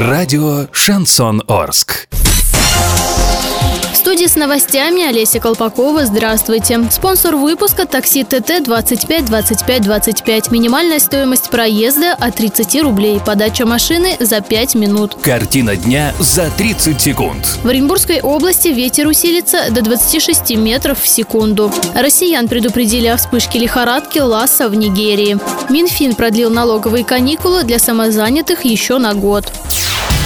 Радио «Шансон Орск». В студии с новостями Олеся Колпакова. Здравствуйте. Спонсор выпуска такси ТТ 25 25 25. Минимальная стоимость проезда от 30 рублей. Подача машины за 5 минут. Картина дня за 30 секунд. В Оренбургской области ветер усилится до 26 метров в секунду. Россиян предупредили о вспышке лихорадки Ласса в Нигерии. Минфин продлил налоговые каникулы для самозанятых еще на год.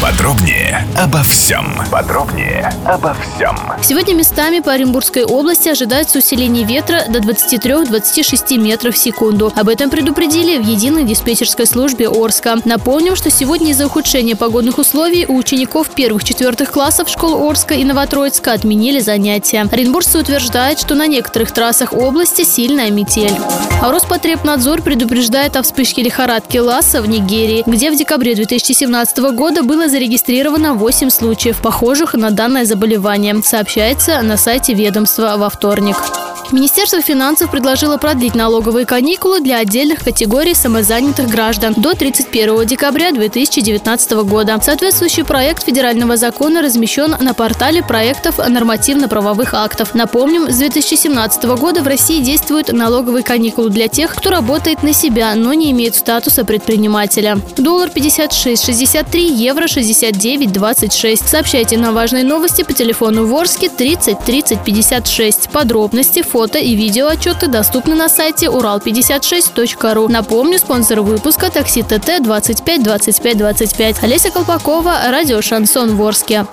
Подробнее обо всем. Подробнее обо всем. Сегодня местами по Оренбургской области ожидается усиление ветра до 23-26 метров в секунду. Об этом предупредили в единой диспетчерской службе Орска. Напомним, что сегодня из-за ухудшения погодных условий у учеников первых-четвертых классов школ Орска и Новотроицка отменили занятия. Оренбуржцы утверждают, что на некоторых трассах области сильная метель. А Роспотребнадзор предупреждает о вспышке лихорадки Ласса в Нигерии, где в декабре 2017 года было зарегистрировано 8 случаев, похожих на данное заболевание, сообщается на сайте ведомства во вторник. Министерство финансов предложило продлить налоговые каникулы для отдельных категорий самозанятых граждан до 31 декабря 2019 года. Соответствующий проект федерального закона размещен на портале проектов нормативно-правовых актов. Напомним, с 2017 года в России действуют налоговые каникулы для тех, кто работает на себя, но не имеет статуса предпринимателя. Доллар 56,63, евро 69,26. Сообщайте на важные новости по телефону Ворске 30 30 56. Подробности, фото и видео отчеты доступны на сайте урал56.ру. Напомню, спонсор выпуска такси ТТ 25 25 25. Олеся Колпакова, радио «Шансон Ворске».